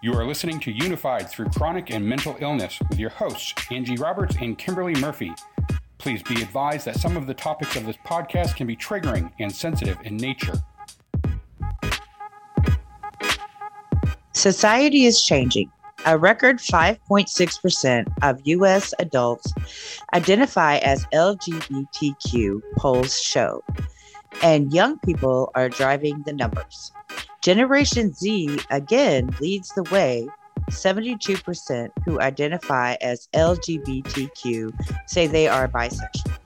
You are listening to Unified Through Chronic and Mental Illness with your hosts, Angie Roberts and Kimberly Murphy. Please be advised that some of the topics of this podcast can be triggering and sensitive in nature. Society is changing. A record 5.6% of U.S. adults identify as LGBTQ, polls show, and young people are driving the numbers. Generation Z again leads the way. 72% who identify as LGBTQ say they are bisexual.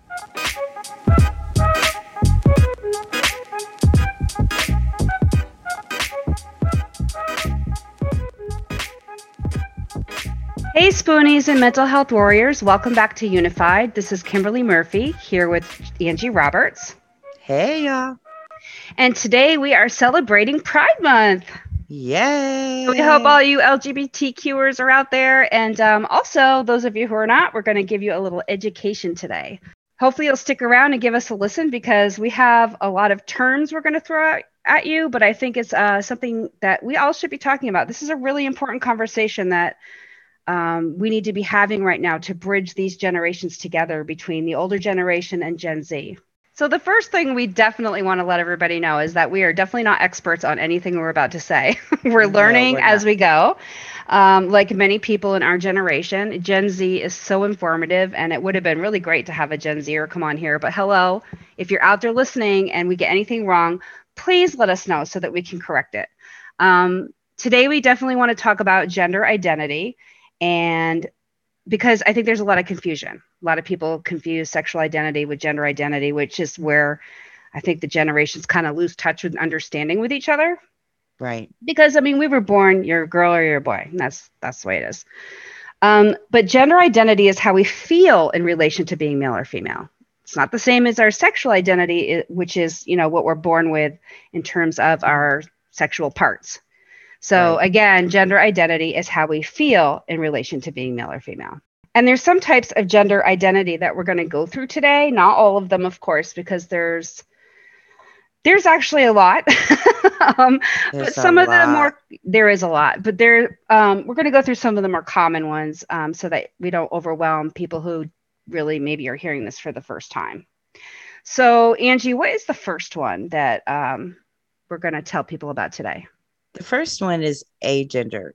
Hey, Spoonies and mental health warriors. Welcome back to Unified. This is Kimberly Murphy here with Angie Roberts. Hey, y'all. And today we are celebrating Pride Month. Yay. We hope all you LGBTQers are out there. And um, also, those of you who are not, we're going to give you a little education today. Hopefully, you'll stick around and give us a listen because we have a lot of terms we're going to throw out at you, but I think it's uh, something that we all should be talking about. This is a really important conversation that um, we need to be having right now to bridge these generations together between the older generation and Gen Z. So, the first thing we definitely want to let everybody know is that we are definitely not experts on anything we're about to say. we're learning we're as we go. Um, like many people in our generation, Gen Z is so informative, and it would have been really great to have a Gen Zer come on here. But hello, if you're out there listening and we get anything wrong, please let us know so that we can correct it. Um, today, we definitely want to talk about gender identity and because I think there's a lot of confusion. A lot of people confuse sexual identity with gender identity, which is where I think the generations kind of lose touch with understanding with each other. Right. Because I mean, we were born, you're a girl or you're a boy. And that's that's the way it is. Um, but gender identity is how we feel in relation to being male or female. It's not the same as our sexual identity, which is you know what we're born with in terms of our sexual parts. So right. again, gender identity is how we feel in relation to being male or female. And there's some types of gender identity that we're going to go through today. Not all of them, of course, because there's there's actually a lot. um, but some of the more there is a lot, but there um, we're going to go through some of the more common ones um, so that we don't overwhelm people who really maybe are hearing this for the first time. So Angie, what is the first one that um, we're going to tell people about today? The first one is agender.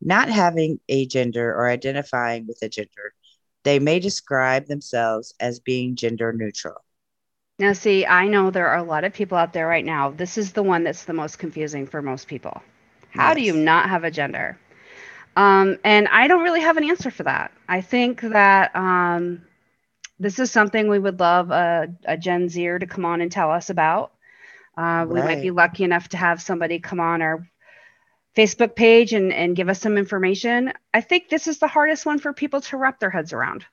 Not having a gender or identifying with a gender, they may describe themselves as being gender neutral. Now, see, I know there are a lot of people out there right now. This is the one that's the most confusing for most people. How yes. do you not have a gender? Um, and I don't really have an answer for that. I think that um, this is something we would love a, a Gen Zer to come on and tell us about. Uh, we might be lucky enough to have somebody come on our Facebook page and, and give us some information. I think this is the hardest one for people to wrap their heads around.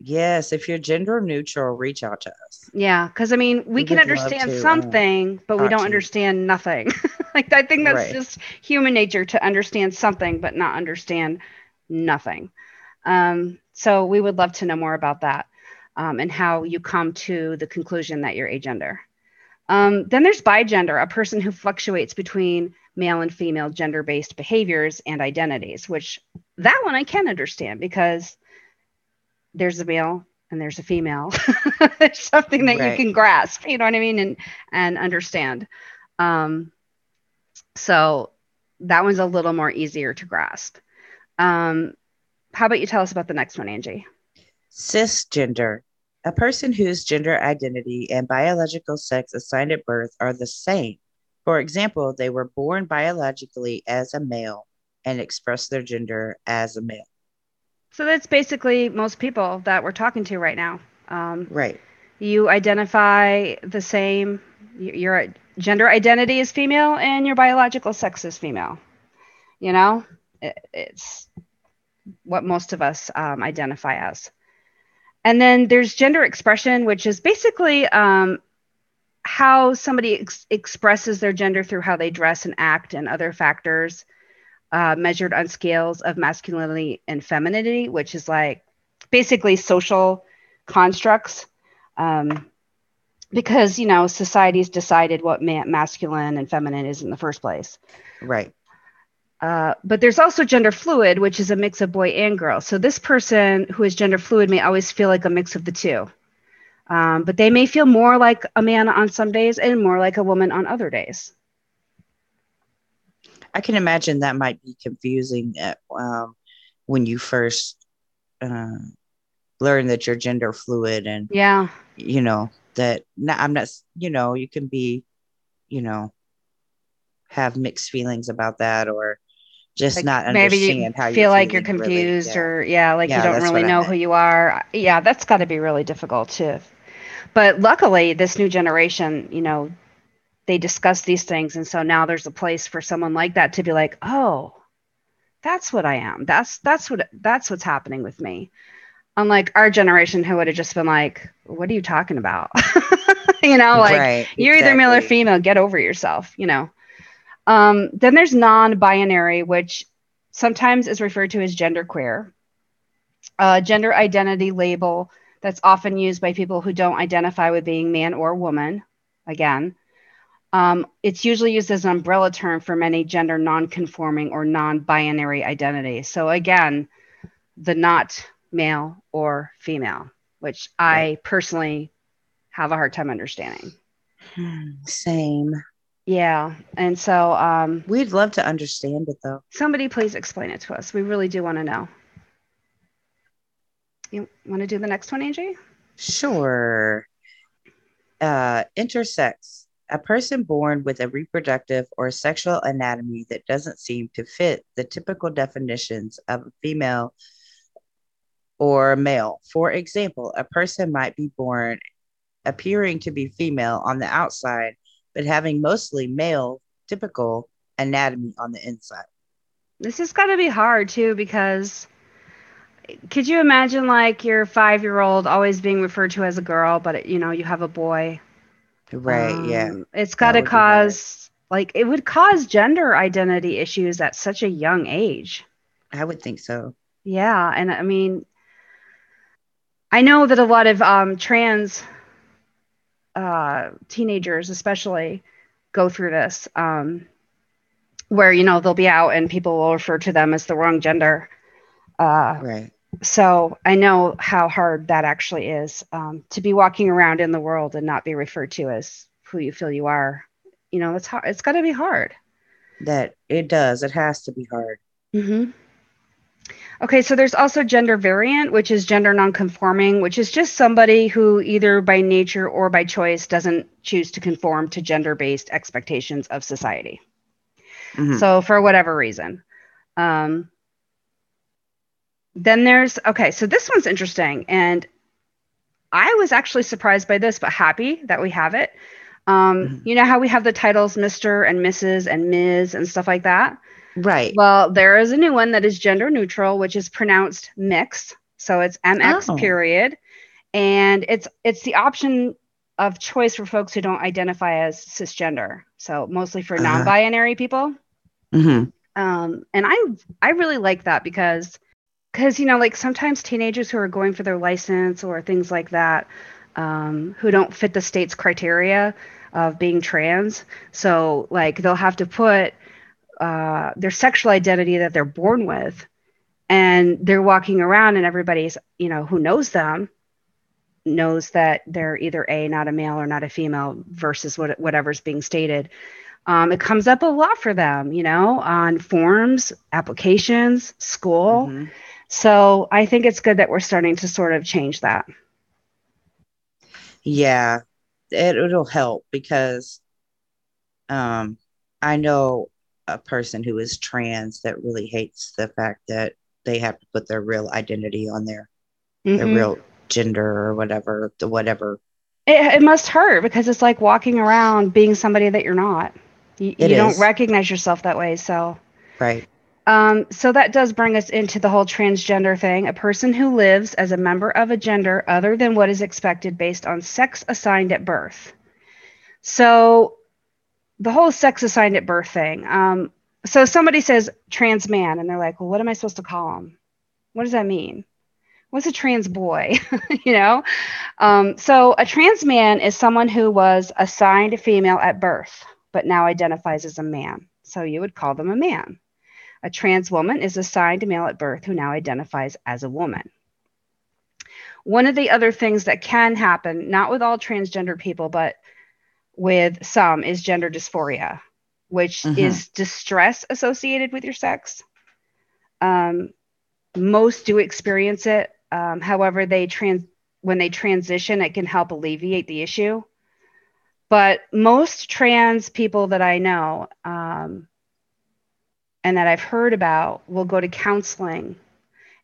Yes, if you're gender neutral, reach out to us. Yeah, because I mean, we, we can understand uh, something, but we don't understand nothing. like I think that's right. just human nature to understand something, but not understand nothing. Um, so we would love to know more about that um, and how you come to the conclusion that you're agender. Um, then there's bigender, a person who fluctuates between male and female gender based behaviors and identities, which that one I can understand because there's a male and there's a female. there's something that right. you can grasp, you know what I mean, and and understand. Um, so that one's a little more easier to grasp. Um, how about you tell us about the next one, Angie? Cisgender a person whose gender identity and biological sex assigned at birth are the same. For example, they were born biologically as a male and express their gender as a male. So that's basically most people that we're talking to right now. Um, right. You identify the same, your gender identity is female and your biological sex is female. You know, it, it's what most of us um, identify as. And then there's gender expression, which is basically um, how somebody ex- expresses their gender through how they dress and act and other factors uh, measured on scales of masculinity and femininity, which is like basically social constructs. Um, because, you know, society's decided what ma- masculine and feminine is in the first place. Right. Uh, but there's also gender fluid, which is a mix of boy and girl. So this person who is gender fluid may always feel like a mix of the two. Um, but they may feel more like a man on some days and more like a woman on other days. I can imagine that might be confusing at, um, when you first uh, learn that you're gender fluid and Yeah. you know that not, I'm not you know you can be you know have mixed feelings about that or just Like, not maybe you how feel like you're really. confused Yeah. or yeah like Yeah, you don't really know who you are. Yeah that's got to be really difficult too. But luckily this new generation you know they discuss these things and so now there's a place for someone like that to be like oh that's what i am. That's that's what that's what's happening with me. Unlike our generation who would have just been like what are you talking about? You know like right you're either male or female get over yourself you know um, then there's non-binary which sometimes is referred to as genderqueer. A gender identity label that's often used by people who don't identify with being man or woman again. Um, it's usually used as an umbrella term for many gender non-conforming or non-binary identities. So again the not male or female which i Right. personally have a hard time understanding. Hmm, same yeah. And so um, we'd love to understand it though somebody please explain it to us. We really do want to know. You want to do the next one, Angie? Sure. Uh, intersex. A person born with a reproductive or sexual anatomy that doesn't seem to fit the typical definitions of a female or male. For example, a person might be born appearing to be female on the outside, but having mostly male typical anatomy on the inside. This has got to be hard too because could you imagine like your five year old always being referred to as a girl, but you know, you have a boy? Right. yeah. Um, It's got to would be hard. cause, like, it would cause gender identity issues at such a young age. I would think so. Yeah, and I mean, I know that a lot of um, trans uh, teenagers, especially, go through this, um, where you know they'll be out and people will refer to them as the wrong gender. Uh, Right. so I know how hard that actually is um, to be walking around in the world and not be referred to as who you feel you are. You know, it's hard. It's got to be hard. That it does. It has to be hard. Mm-hmm. Okay, so there's also gender variant, which is gender nonconforming, which is just somebody who either by nature or by choice doesn't choose to conform to gender based expectations of society. Mhm. So, for whatever reason. Um, then there's, okay, so this one's interesting. And I was actually surprised by this, but happy that we have it. Um, Mhm. You know how we have the titles Mr. and Mrs. and Ms. and stuff like that? Right. Well, there is a new one that is gender neutral, which is pronounced mix. So it's MX Oh. period. And it's it's the option of choice for folks who don't identify as cisgender. So mostly for Uh-huh. non-binary people. hmm Um, and I I really like that because because you know like sometimes teenagers who are going for their license or things like that um, who don't fit the state's criteria of being trans so like they'll have to put uh, their sexual identity that they're born with. And they're walking around and everybody's you know who knows them knows that they're either a not a male or not a female versus what, whatever's being stated. Um, it comes up a lot for them you know on forms applications school. Mhm. so i think it's good that we're starting to sort of change that. Yeah, it, it'll help because um, I know a person who is trans that really hates the fact that they have to put their real identity on there, their Mhm. real gender or whatever, the whatever. it, it must hurt because it's like walking around being somebody that you're not you, you don't recognize yourself that way so Right. Um, so that does bring us into the whole transgender thing. A person who lives as a member of a gender other than what is expected based on sex assigned at birth. So the whole sex assigned at birth thing. Um, so somebody says trans man, and they're like, well, what am I supposed to call him? What does that mean? What's a trans boy? you know? Um, so a trans man is someone who was assigned female at birth, but now identifies as a man. So you would call them a man. A trans woman is assigned a male at birth who now identifies as a woman. One of the other things that can happen, not with all transgender people, but with some, is gender dysphoria, which Mhm. is distress associated with your sex. Um, most do experience it. Um, however, they trans when they transition, it can help alleviate the issue. But most trans people that I know um, and that I've heard about will go to counseling,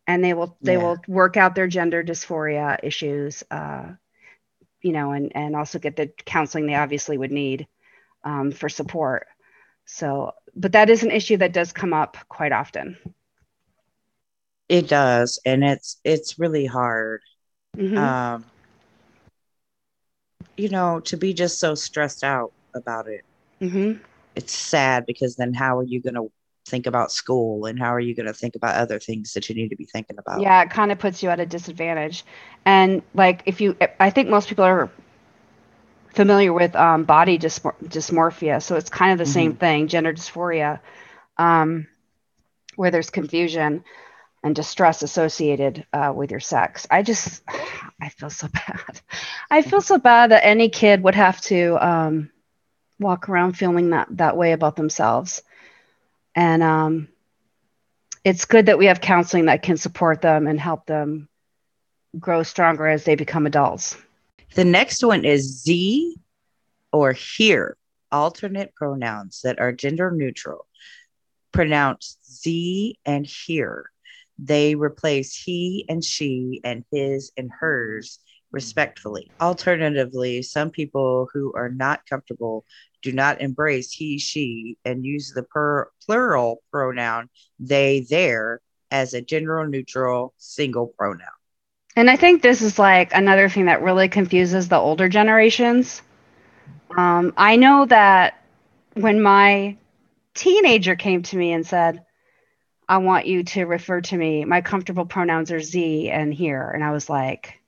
and they will they Yeah. will work out their gender dysphoria issues, uh, you know, and and also get the counseling they obviously would need um, for support. So, but that is an issue that does come up quite often. It does, and it's it's really hard. Mhm. Um, you know, to be just so stressed out about it. Mhm. It's sad because then how are you going to think about school and how are you going to think about other things that you need to be thinking about? Yeah, it kind of puts you at a disadvantage. And like, if you, I think most people are familiar with um, body dysmor- dysmorphia, so it's kind of the same thing, gender dysphoria, um, where there's confusion and distress associated uh, with your sex. I just, I feel so bad. I feel so bad that any kid would have to um, walk around feeling that that way about themselves. And um, it's good that we have counseling that can support them and help them grow stronger as they become adults. The next one is Z or hir, alternate pronouns that are gender neutral. Pronounce Z and hir. They replace he and she and his and hers respectfully. Alternatively, some people who are not comfortable do not embrace he, she, and use the per- plural pronoun they, their as a gender neutral single pronoun. And I think this is like another thing that really confuses the older generations. Um, I know that when my teenager came to me and said, I want you to refer to me, my comfortable pronouns are Z and hir. And I was like,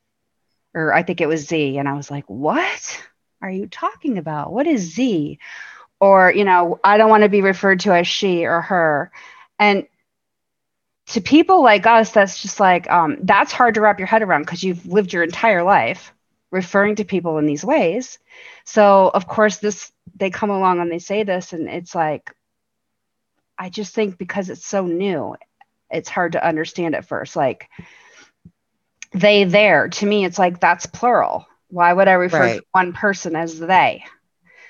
or I think it was Z. And I was like, what are you talking about? What is Z? Or, you know, I don't want to be referred to as she or her. And to people like us, that's just like, um, that's hard to wrap your head around because you've lived your entire life referring to people in these ways. So, of course, this, they come along and they say this, and it's like, I just think because it's so new, it's hard to understand at first. Like, they, there, to me, it's like that's plural. Why would I refer Right. to one person as they?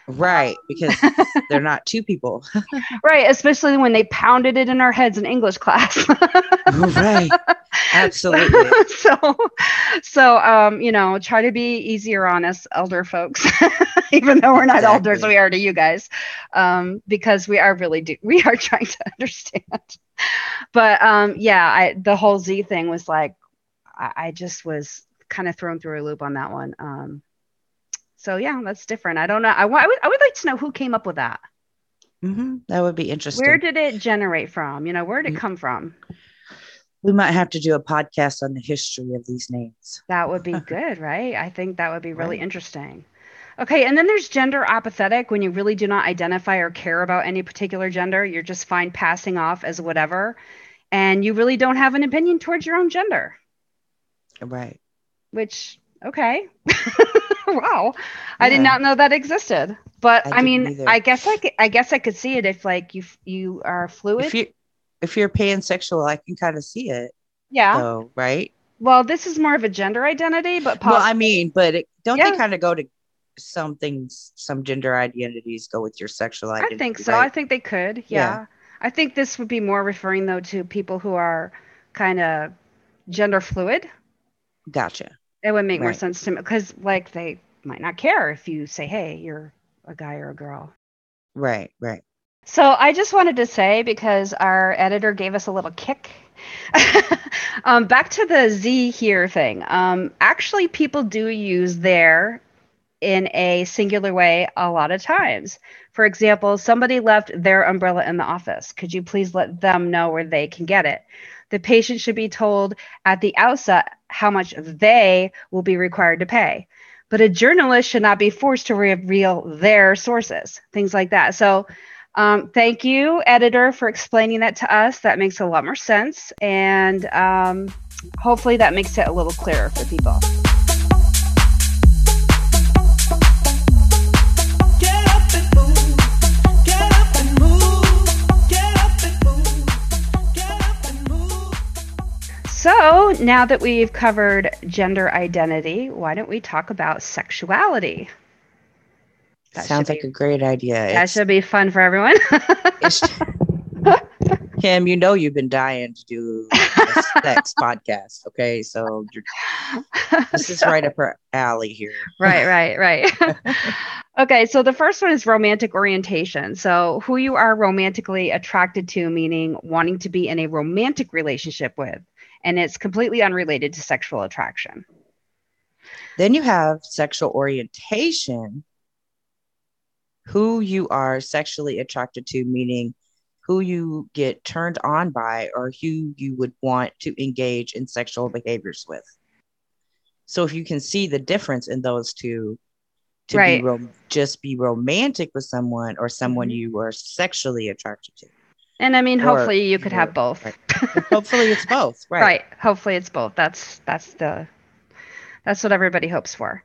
Right, because they're not two people. Right, especially when they pounded it in our heads in English class. right. Absolutely. so, so um, you know, try to be easier on us, elder folks, even though we're not elders, we are to you guys, um, because we are really do we are trying to understand. But um, yeah, I the whole Z thing was like, I, I just was kind of thrown through a loop on that one. Um, so yeah, that's different. I don't know. I, would I would like to know who came up with that. hmm That would be interesting. Where did it generate from? You know, where did it Mm. come from? we might have to do a podcast on the history of these names. That would be good, right? I think that would be really Right. interesting. Okay, and then there's gender apathetic when you really do not identify or care about any particular gender. You're just fine passing off as whatever, and you really don't have an opinion towards your own gender, Right. which, okay. wow. I did not know that existed. But I I, mean, either. I guess I, could, I guess I could see it if like you you are fluid. If you if you're pansexual, I can kind of see it yeah. though, right? Well, this is more of a gender identity, but Well, I mean, but it, don't Yeah. they kind of go to some things, some gender identities go with your sexual identity? I think so. I think they could. Yeah. Yeah. I think this would be more referring though to people who are kind of gender fluid. Gotcha. It would make more sense to me because like they might not care if you say, "Hey, you're a guy or a girl." Right. Right. So I just wanted to say because our editor gave us a little kick. um, back to the Z hir thing. Um, actually, people do use there in a singular way a lot of times. For example, somebody left their umbrella in the office. Could you please let them know where they can get it? The patient should be told at the outset how much they will be required to pay. But a journalist should not be forced to reveal their sources, things like that. So, Um, thank you, editor, for explaining that to us. That makes a lot more sense. And um, hopefully that makes it a little clearer for people. Now that we've covered gender identity, why don't we talk about sexuality? That Sounds like be, a great idea. That it's, should be fun for everyone. Kim, you know you've been dying to do a sex podcast. Okay, so this is so, right up her alley here. right, right, right. okay, so the first one is romantic orientation. So who you are romantically attracted to, meaning wanting to be in a romantic relationship with and it's completely unrelated to sexual attraction. Then you have sexual orientation, who you are sexually attracted to, meaning who you get turned on by or who you would want to engage in sexual behaviors with. So if you can see the difference in those two, to right. be ro- just be romantic with someone or someone mm-hmm. you are sexually attracted to. And I mean, hopefully you could have both. Right. hopefully it's both. Right. right. Hopefully it's both. That's that's the that's what everybody hopes for.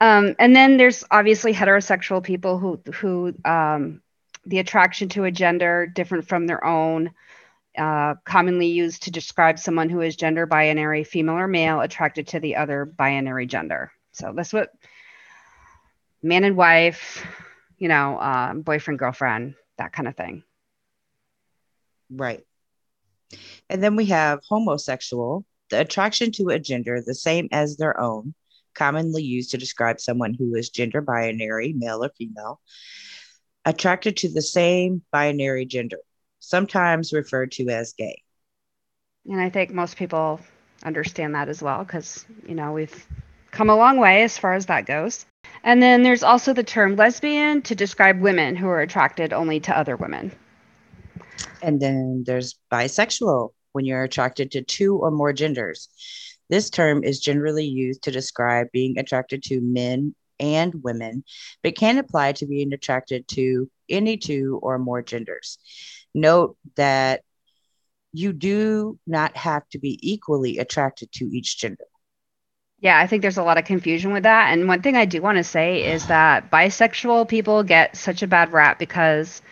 Um, and then there's obviously heterosexual people who who um, the attraction to a gender different from their own, uh, commonly used to describe someone who is gender binary, female or male, attracted to the other binary gender. So that's what man and wife, you know, uh, boyfriend, girlfriend, that kind of thing. Right. And then we have homosexual, the attraction to a gender the same as their own, commonly used to describe someone who is gender binary, male or female, attracted to the same binary gender, sometimes referred to as gay. And I think most people understand that as well because, you know, we've come a long way as far as that goes. And then there's also the term lesbian to describe women who are attracted only to other women. And then there's bisexual, when you're attracted to two or more genders. This term is generally used to describe being attracted to men and women, but can apply to being attracted to any two or more genders. Note that you do not have to be equally attracted to each gender. Yeah, I think there's a lot of confusion with that. And one thing I do want to say is that bisexual people get such a bad rap because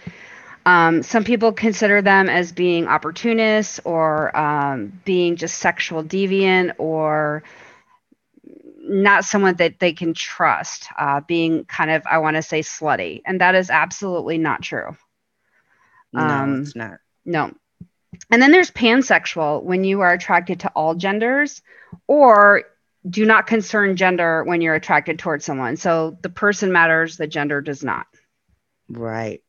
um, some people consider them as being opportunists or um, being just sexual deviant or not someone that they can trust, uh, being kind of, I want to say, slutty. And that is absolutely not true. Um, no, it's not. No. And then there's pansexual when you are attracted to all genders or do not concern gender when you're attracted towards someone. So the person matters, the gender does not. Right.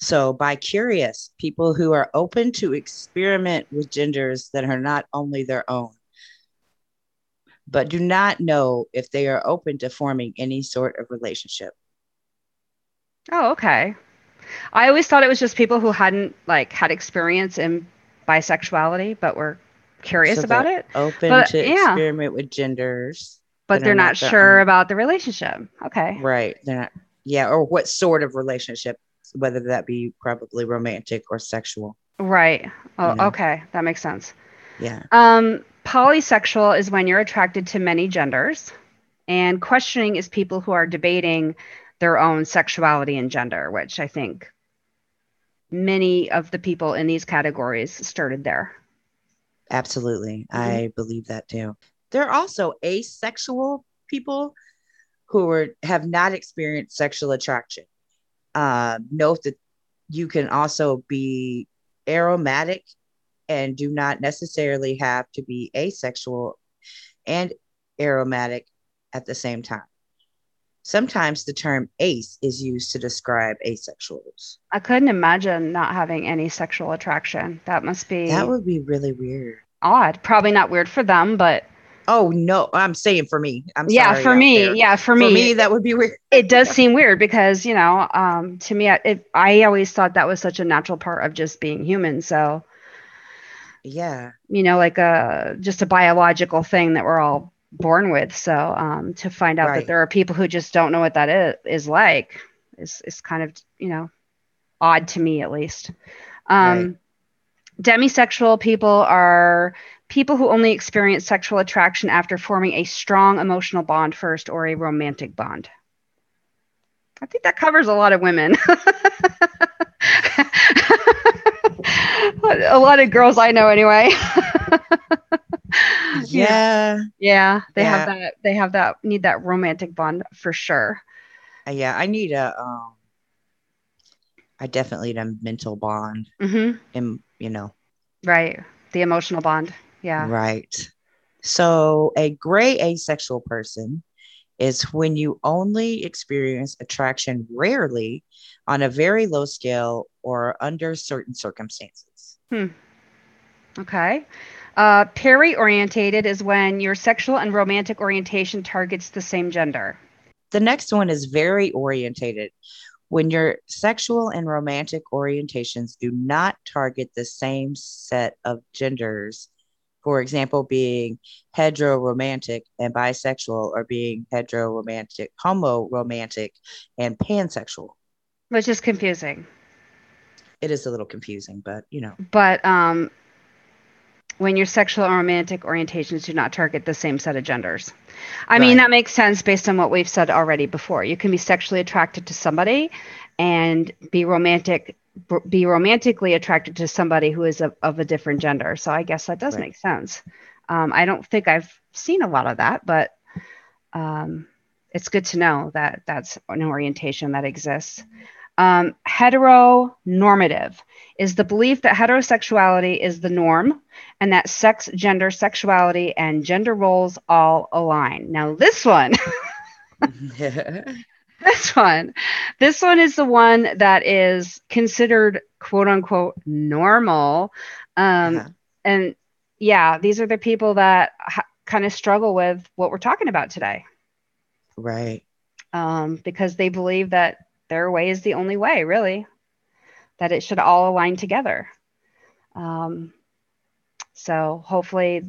So, bi-curious, people who are open to experiment with genders that are not only their own, but do not know if they are open to forming any sort of relationship. Oh, okay. I always thought it was just people who hadn't like had experience in bisexuality, but were curious so about it. Open but, to yeah. experiment with genders, but they're not, not sure about the relationship. Okay. Right. They're not. Yeah, or what sort of relationship whether that be probably romantic or sexual. Right. Oh, you know? okay. That makes sense. Yeah. Um, polysexual is when you're attracted to many genders, and questioning is people who are debating their own sexuality and gender, which I think many of the people in these categories started there. Absolutely. Mm-hmm. I believe that too. There are also asexual people who are, have not experienced sexual attraction. Uh, note that you can also be aromantic and do not necessarily have to be asexual and aromantic at the same time. Sometimes the term ace is used to describe asexuals. I couldn't imagine not having any sexual attraction. That must be. That would be really weird. Odd. Probably not weird for them, but Oh no, I'm saying for me. I'm yeah, for me, there. yeah, for me. For me, that would be weird. It does seem weird because you know, um, to me, it, I always thought that was such a natural part of just being human. So, yeah, you know, like a just a biological thing that we're all born with. So, um, to find out right. that there are people who just don't know what that is is like is is kind of you know odd to me, at least. Um, Right. Demisexual people are people who only experience sexual attraction after forming a strong emotional bond first or a romantic bond. I think that covers a lot of women. a lot of girls I know, anyway. Yeah. Yeah, they have that. They have that. Need that romantic bond for sure. Uh, Yeah. I need a um I definitely need a mental bond hmm and you know. Right. The emotional bond. Yeah. Right. So a gray asexual person is when you only experience attraction rarely on a very low scale or under certain circumstances. Hmm. Okay. Uh, peri-orientated is when your sexual and romantic orientation targets the same gender. The next one is vari-orientated. When your sexual and romantic orientations do not target the same set of genders, for example, being heteroromantic and bisexual, or being heteroromantic, homoromantic, and pansexual. Which is confusing. It is a little confusing, but you know, But um, when your sexual and romantic orientations do not target the same set of genders. I mean, that makes sense based on what we've said already before. You can be sexually attracted to somebody and be romantic be romantically attracted to somebody who is of, of a different gender. So I guess that does Right. make sense. Um, I don't think I've seen a lot of that, but um, it's good to know that that's an orientation that exists. Um, heteronormative is the belief that heterosexuality is the norm and that sex, gender, sexuality, and gender roles all align. Now, this one, this one, this one is the one that is considered quote unquote normal. Um, Uh-huh. And yeah, these are the people that ha- kind of struggle with what we're talking about today right. um, because they believe that their way is the only way, really, that it should all align together. Um, so hopefully,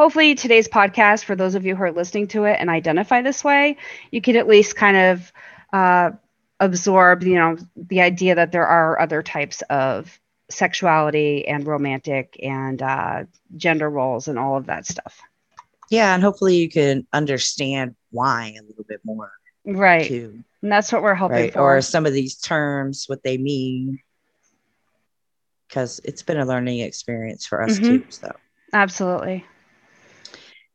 hopefully today's podcast, for those of you who are listening to it and identify this way, you can at least kind of uh, absorb, you know, the idea that there are other types of sexuality and romantic and uh, gender roles and all of that stuff. Yeah, and hopefully you can understand why a little bit more Right. too. And that's what we're hoping right for. or some of these terms what they mean because it's been a learning experience for us Mhm. too so Absolutely.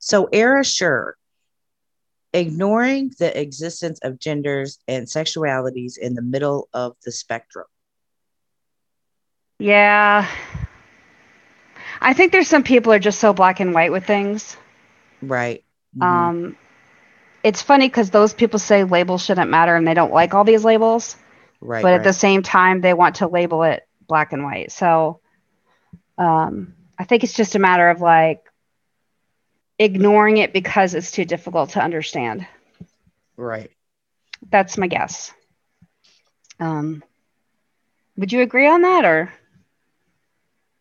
So erasure ignoring the existence of genders and sexualities in the middle of the spectrum Yeah. I think there's some people are just so black and white with things. right Mhm. Um, it's funny because those people say labels shouldn't matter and they don't like all these labels, right but right. at the same time, they want to label it black and white. So um, I think it's just a matter of like ignoring it because it's too difficult to understand. right That's my guess. Um, would you agree on that or?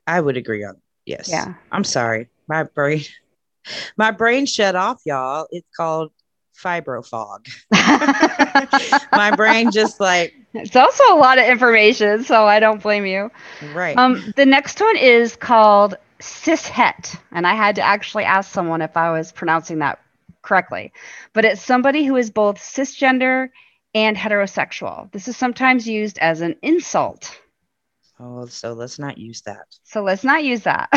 i would agree on yes Yeah. i'm sorry my brain my brain shut off y'all it's called fibro fog. my brain just like It's also a lot of information, so I don't blame you. right Um, the next one is called cishet, and I had to actually ask someone if I was pronouncing that correctly. But it's somebody who is both cisgender and heterosexual. This is sometimes used as an insult, oh so let's not use that so let's not use that.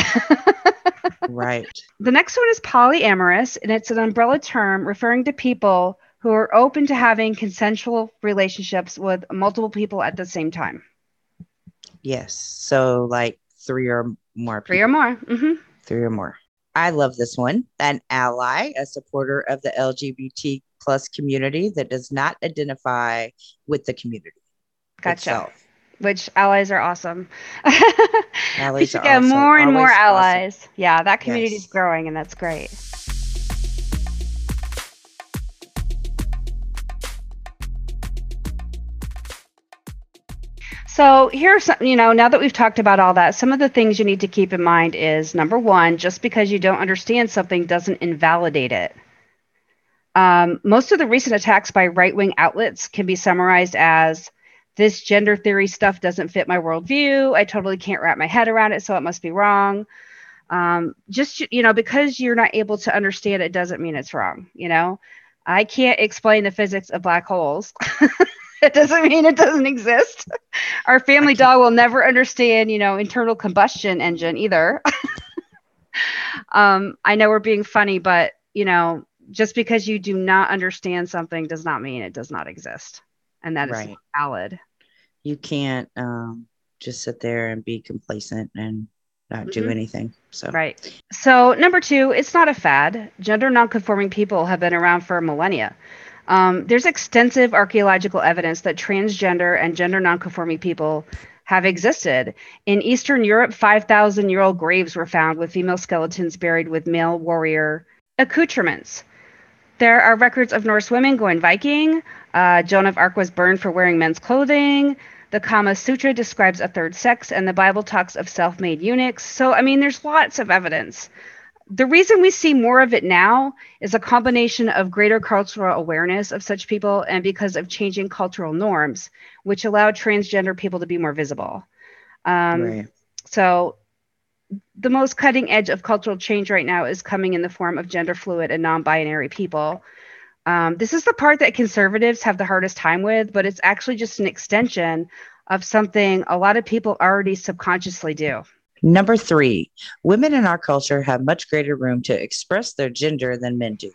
right the next one is polyamorous, and it's an umbrella term referring to people who are open to having consensual relationships with multiple people at the same time. Yes. So like three or more. Three or people. more. hmm Three or more. I love this one. An ally, a supporter of the LGBT plus community that does not identify with the community. Gotcha. itself. Which allies are awesome. Allies we should are get also more and more always awesome. allies. Yeah, that community is Yes. growing, and that's great. So here's some, you know, now that we've talked about all that, some of the things you need to keep in mind is number one, just because you don't understand something doesn't invalidate it. Um, most of the recent attacks by right wing outlets can be summarized as this gender theory stuff doesn't fit my worldview. I totally can't wrap my head around it, so it must be wrong. Um, just, you know, because you're not able to understand it doesn't mean it's wrong. You know, I can't explain the physics of black holes. it doesn't mean it doesn't exist. Our family dog will never understand, you know, internal combustion engine either. um, I know we're being funny, but you know, just because you do not understand something does not mean it does not exist, and that right. is valid. You can't um, just sit there and be complacent and not do mm-hmm. anything. So right. So number two, it's not a fad. Gender nonconforming people have been around for millennia. Um, there's extensive archaeological evidence that transgender and gender nonconforming people have existed. In Eastern Europe, 5,000 year old graves were found with female skeletons buried with male warrior accoutrements. There are records of Norse women going Viking. Uh, Joan of Arc was burned for wearing men's clothing. The Kama Sutra describes a third sex, and the Bible talks of self made eunuchs. So, I mean, there's lots of evidence the reason we see more of it now is a combination of greater cultural awareness of such people and because of changing cultural norms, which allow transgender people to be more visible. Um, right. So, the most cutting edge of cultural change right now is coming in the form of gender fluid and non binary people. Um, this is the part that conservatives have the hardest time with, but it's actually just an extension of something a lot of people already subconsciously do. Number three, women in our culture have much greater room to express their gender than men do,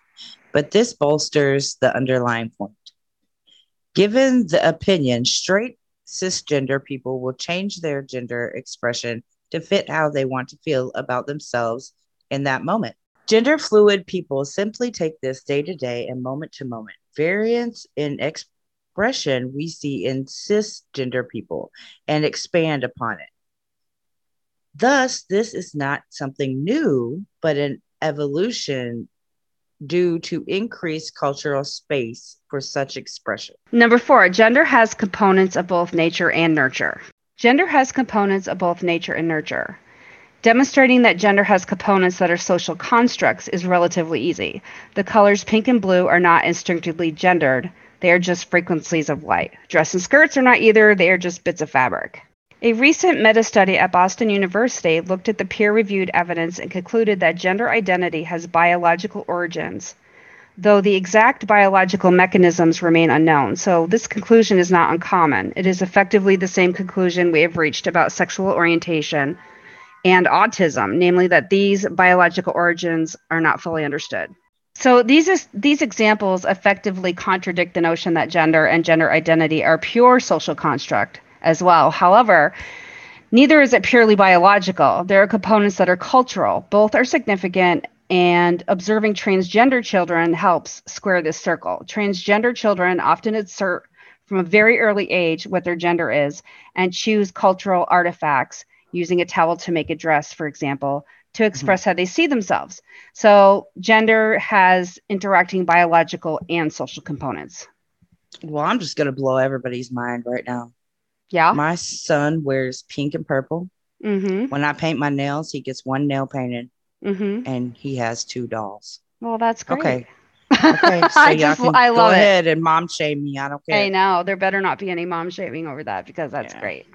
but this bolsters the underlying point. Given the opinion, straight cisgender people will change their gender expression to fit how they want to feel about themselves in that moment. Gender fluid people simply take this day to day and moment to moment. Variance in expression we see in cisgender people and expand upon it. Thus, this is not something new, but an evolution due to increased cultural space for such expression. Number four, gender has components of both nature and nurture. Gender has components of both nature and nurture. Demonstrating that gender has components that are social constructs is relatively easy. The colors pink and blue are not instinctively gendered, they are just frequencies of light. Dress and skirts are not either, they are just bits of fabric. A recent meta study at Boston University looked at the peer reviewed evidence and concluded that gender identity has biological origins, though the exact biological mechanisms remain unknown. So, this conclusion is not uncommon. It is effectively the same conclusion we have reached about sexual orientation and autism, namely that these biological origins are not fully understood. So these is, these examples effectively contradict the notion that gender and gender identity are pure social construct as well. However, neither is it purely biological. There are components that are cultural. Both are significant, and observing transgender children helps square this circle. Transgender children often assert from a very early age what their gender is and choose cultural artifacts using a towel to make a dress, for example, to mm-hmm. express mm-hmm. how they see themselves. So, gender has interacting biological and social components. Well, I'm just going to blow everybody's mind right now. Yeah. My son wears pink and purple. Mm-hmm. When I paint my nails, he gets one nail painted mm-hmm. and he has two dolls. Well, that's great. Okay. Okay. So I, just, I love go it. ahead and mom shame me. I don't care. I know. There better not be any mom shaming over that because that's yeah. great.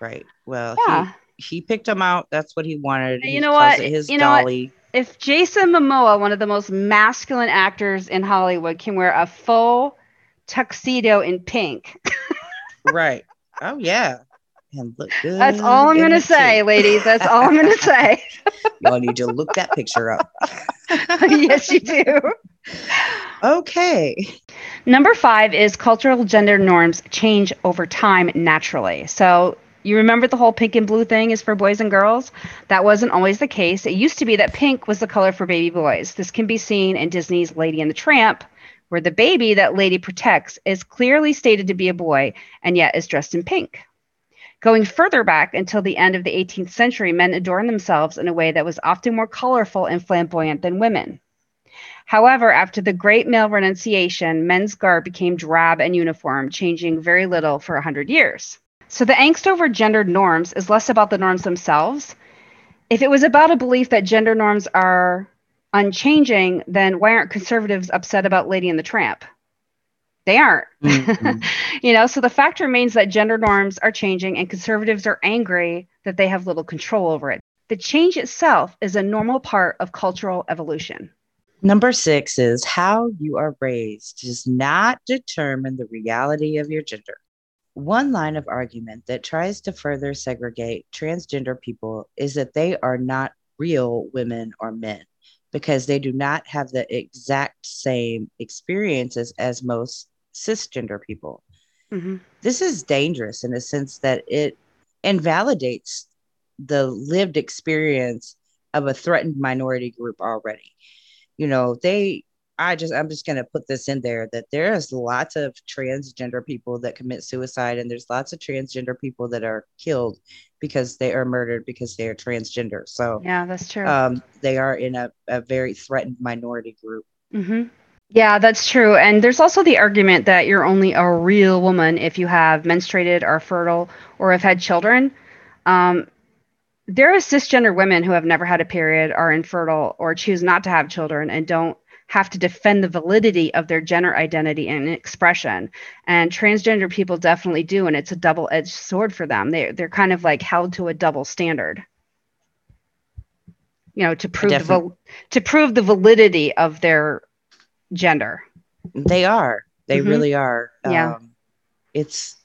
Right. Well, yeah. He, he picked them out. That's what he wanted. You he know what? His you dolly. Know what? If Jason Momoa, one of the most masculine actors in Hollywood, can wear a full tuxedo in pink. right. Oh yeah. And look good. That's all I'm gonna say, ladies. That's all I'm gonna say. Y'all need to look that picture up. yes, you do. Okay. Number five is cultural gender norms change over time naturally. So you remember the whole pink and blue thing is for boys and girls? That wasn't always the case. It used to be that pink was the color for baby boys. This can be seen in Disney's Lady and the Tramp, where the baby that Lady protects is clearly stated to be a boy and yet is dressed in pink. Going further back until the end of the 18th century, men adorned themselves in a way that was often more colorful and flamboyant than women. However, after the great male renunciation, men's garb became drab and uniform, changing very little for 100 years. So the angst over gendered norms is less about the norms themselves. If it was about a belief that gender norms are unchanging, then why aren't conservatives upset about Lady and the Tramp? They aren't. Mhm. you know, so the fact remains that gender norms are changing and conservatives are angry that they have little control over it. The change itself is a normal part of cultural evolution. Number six is how you are raised does not determine the reality of your gender. One line of argument that tries to further segregate transgender people is that they are not real women or men because they do not have the exact same experiences as most cisgender people. Mhm. This is dangerous in the sense that it invalidates the lived experience of a threatened minority group already. You know, they I just I'm just going to put this in there that there's lots of transgender people that commit suicide and there's lots of transgender people that are killed because they are murdered because they are transgender. So Yeah, that's true. um, they are in a, a very threatened minority group. hmm Yeah, that's true. And there's also the argument that you're only a real woman if you have menstruated, are fertile, or have had children. Um, there are cisgender women who have never had a period, are infertile, or choose not to have children and don't have to defend the validity of their gender identity and expression. And transgender people definitely do, and it's a double-edged sword for them. They they're kind of like held to a double standard. You know, to prove the val- to prove the validity of their gender. They are. They Mhm. really are. Yeah. Um, it's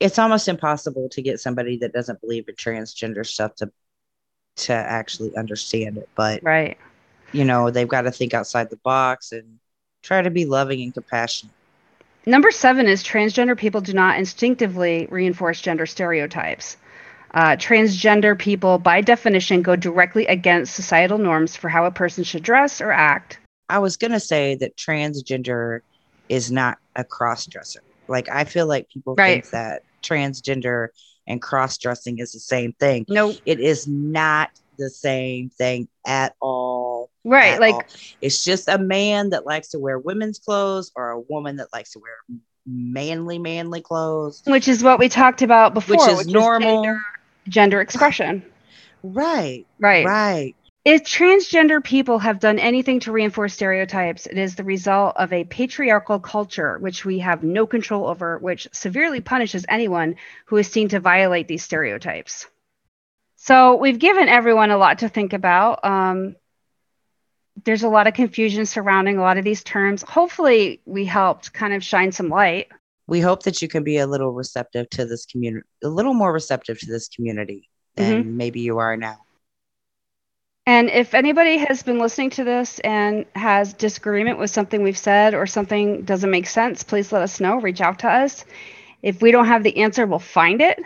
it's almost impossible to get somebody that doesn't believe in transgender stuff to to actually understand it. But Right. You know, they've got to think outside the box and try to be loving and compassionate. Number seven is transgender people do not instinctively reinforce gender stereotypes. Uh, transgender people, by definition, go directly against societal norms for how a person should dress or act. I was gonna say that transgender is not a cross dresser. Like I feel like people Right. think that transgender and cross dressing is the same thing. Nope. It is not the same thing at all. Right. at Like, all. it's just a man that likes to wear women's clothes or a woman that likes to wear manly manly clothes. which is what we talked about before, which is normal. gender, gender expression. Right. Right. Right. If transgender people have done anything to reinforce stereotypes, it is the result of a patriarchal culture which we have no control over, which severely punishes anyone who is seen to violate these stereotypes. So we've given everyone a lot to think about. Um, there's a lot of confusion surrounding a lot of these terms. Hopefully, we helped kind of shine some light. We hope that you can be a little receptive to this community, a little more receptive to this community than Mm-hmm. maybe you are now. And if anybody has been listening to this and has disagreement with something we've said or something doesn't make sense, please let us know. Reach out to us. If we don't have the answer, we'll find it.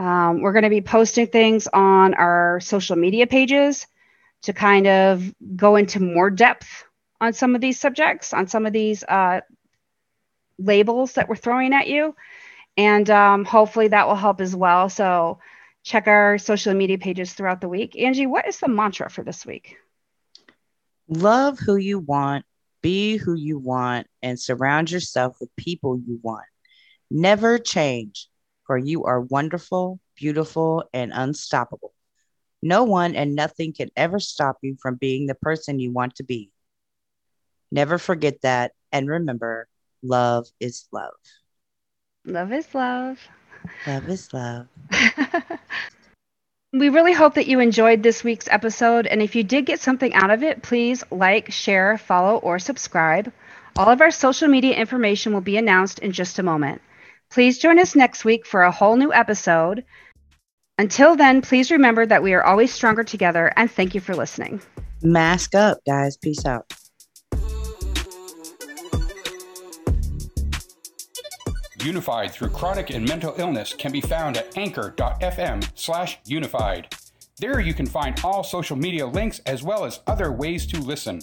Um, we're going to be posting things on our social media pages to kind of go into more depth on some of these subjects, on some of these uh, labels that we're throwing at you. And um, hopefully that will help as well. So check our social media pages throughout the week. Angie, what is the mantra for this week? Love who you want, be who you want, and surround yourself with people you want. Never change, for you are wonderful, beautiful, and unstoppable. No one and nothing can ever stop you from being the person you want to be. Never forget that. And remember, love is love. Love is love. Love is love. we really hope that you enjoyed this week's episode. And if you did get something out of it, please like, share, follow, or subscribe. All of our social media information will be announced in just a moment. Please join us next week for a whole new episode. Until then, please remember that we are always stronger together, and thank you for listening. Mask up, guys. Peace out. Unified through chronic and mental illness can be found at anchor.fm slash unified. There you can find all social media links as well as other ways to listen.